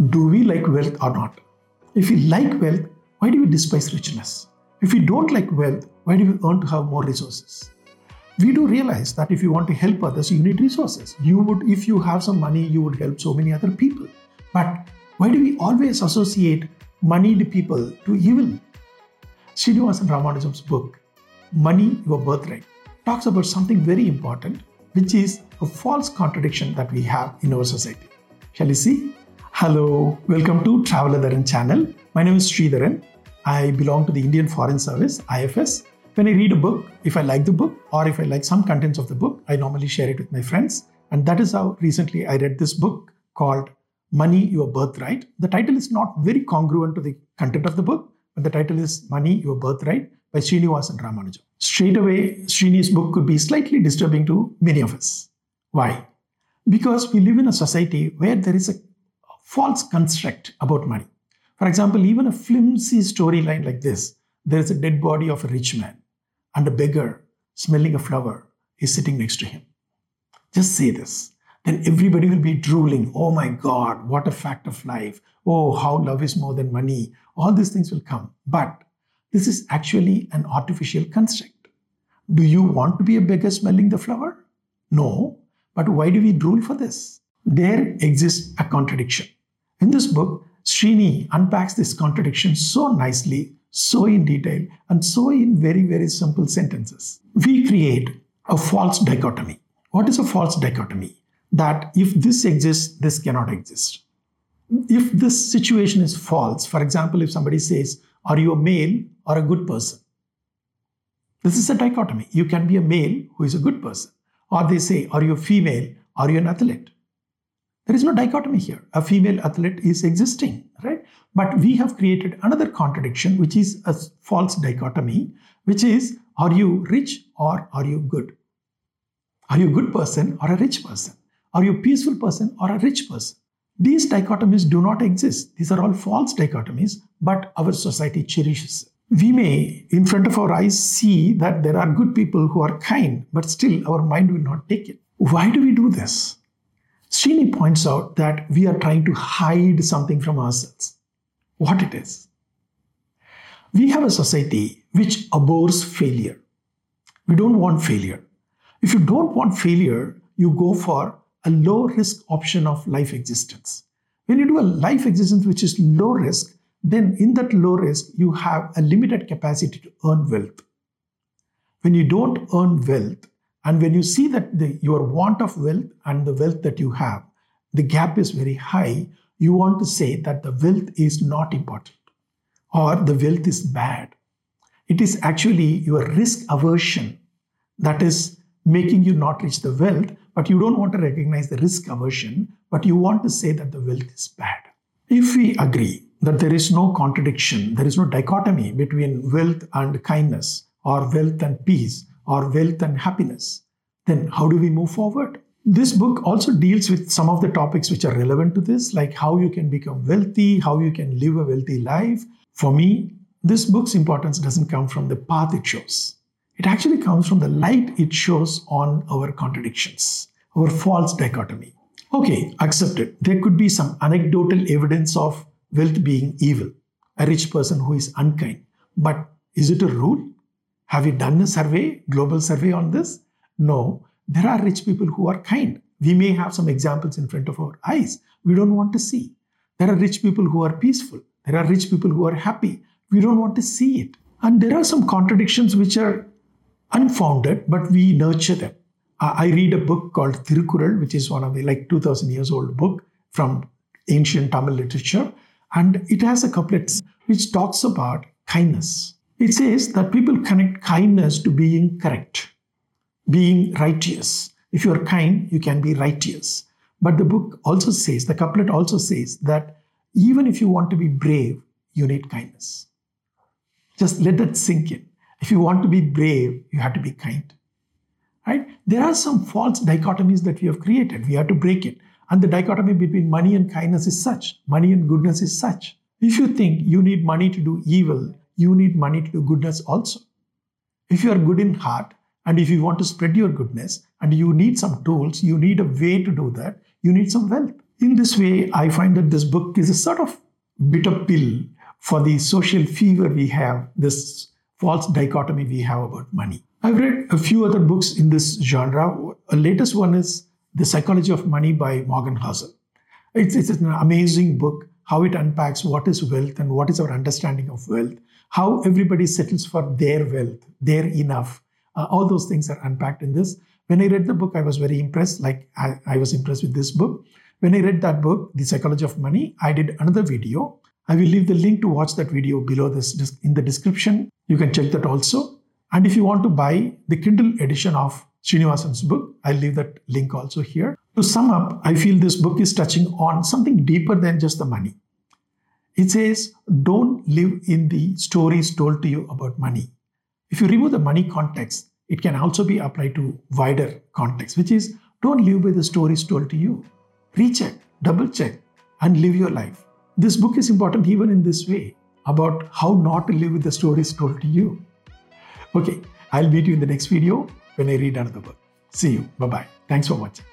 Do we like wealth or not? If we like wealth, why do we despise richness? If we don't like wealth, why do we earn to have more resources? We do realize that if you want to help others, you need resources. You would, if you have some money, you would help so many other people. But why do we always associate moneyed people to evil? Srinivasan Ramanujam's book, Money Your Birthright, talks about something very important, which is a false contradiction that we have in our society. Shall we see? Hello, welcome to Traveler Dharan channel. My name is Sridharan. I belong to the Indian Foreign Service, IFS. When I read a book, if I like the book or if I like some contents of the book, I normally share it with my friends. And that is how recently I read this book called Money Your Birthright. The title is not very congruent to the content of the book, but the title is Money Your Birthright by Srinivasan Ramanujam. Straight away, Srini's book could be slightly disturbing to many of us. Why? Because we live in a society where there is a false construct about money. For example, even a flimsy storyline like this there is a dead body of a rich man, and a beggar smelling a flower is sitting next to him. Just say this. Then everybody will be drooling. Oh my God, what a fact of life. Oh, how love is more than money. All these things will come. But this is actually an artificial construct. Do you want to be a beggar smelling the flower? No. But why do we drool for this? There exists a contradiction. In this book, Srini unpacks this contradiction so nicely, so in detail, and so in very, very simple sentences. We create a false dichotomy. What is a false dichotomy? That if this exists, this cannot exist. If this situation is false, for example, if somebody says, Are you a male or a good person? This is a dichotomy. You can be a male who is a good person. Or they say, Are you a female? Are you an athlete? There is no dichotomy here. A female athlete is existing, right? But we have created another contradiction, which is a false dichotomy, which is are you rich or are you good? Are you a good person or a rich person? Are you a peaceful person or a rich person? These dichotomies do not exist. These are all false dichotomies, but our society cherishes. We may, in front of our eyes, see that there are good people who are kind, but still our mind will not take it. Why do we do this? Srini points out that we are trying to hide something from ourselves. What it is? We have a society which abhors failure. We don't want failure. If you don't want failure, you go for a low risk option of life existence. When you do a life existence which is low risk, then in that low risk, you have a limited capacity to earn wealth. When you don't earn wealth, and when you see that the, your want of wealth and the wealth that you have, the gap is very high, you want to say that the wealth is not important or the wealth is bad. It is actually your risk aversion that is making you not reach the wealth, but you don't want to recognize the risk aversion, but you want to say that the wealth is bad. If we agree that there is no contradiction, there is no dichotomy between wealth and kindness, or wealth and peace, or wealth and happiness, then how do we move forward? This book also deals with some of the topics which are relevant to this, like how you can become wealthy, how you can live a wealthy life. For me, this book's importance doesn't come from the path it shows. It actually comes from the light it shows on our contradictions, our false dichotomy. Okay, accepted. There could be some anecdotal evidence of wealth being evil, a rich person who is unkind. But is it a rule? Have you done a survey, global survey on this? No. There are rich people who are kind. We may have some examples in front of our eyes. We don't want to see. There are rich people who are peaceful. There are rich people who are happy. We don't want to see it. And there are some contradictions which are unfounded, but we nurture them. I read a book called Thirukural, which is one of the like 2000 years old book from ancient Tamil literature. And it has a couplet which talks about kindness. It says that people connect kindness to being correct, being righteous. If you are kind, you can be righteous. But the book also says, the couplet also says that even if you want to be brave, you need kindness. Just let that sink in. If you want to be brave, you have to be kind. Right? There are some false dichotomies that we have created. We have to break it. And the dichotomy between money and kindness is such, money and goodness is such. If you think you need money to do evil, you need money to do goodness also. If you are good in heart and if you want to spread your goodness and you need some tools, you need a way to do that, you need some wealth. In this way, I find that this book is a sort of bitter pill for the social fever we have, this false dichotomy we have about money. I've read a few other books in this genre. A latest one is The Psychology of Money by Morgan Housel. It's, it's an amazing book, how it unpacks what is wealth and what is our understanding of wealth, how everybody settles for their wealth, their enough. Uh, all those things are unpacked in this. When I read the book, I was very impressed, like I, I was impressed with this book. When I read that book, The Psychology of Money, I did another video. I will leave the link to watch that video below this in the description. You can check that also. And if you want to buy the Kindle edition of Srinivasan's book, I'll leave that link also here. To sum up, I feel this book is touching on something deeper than just the money. It says, don't live in the stories told to you about money. If you remove the money context, it can also be applied to wider context, which is don't live by the stories told to you recheck, double check, and live your life. This book is important even in this way about how not to live with the stories told to you. Okay, I'll meet you in the next video when I read another book. See you. Bye bye. Thanks for watching.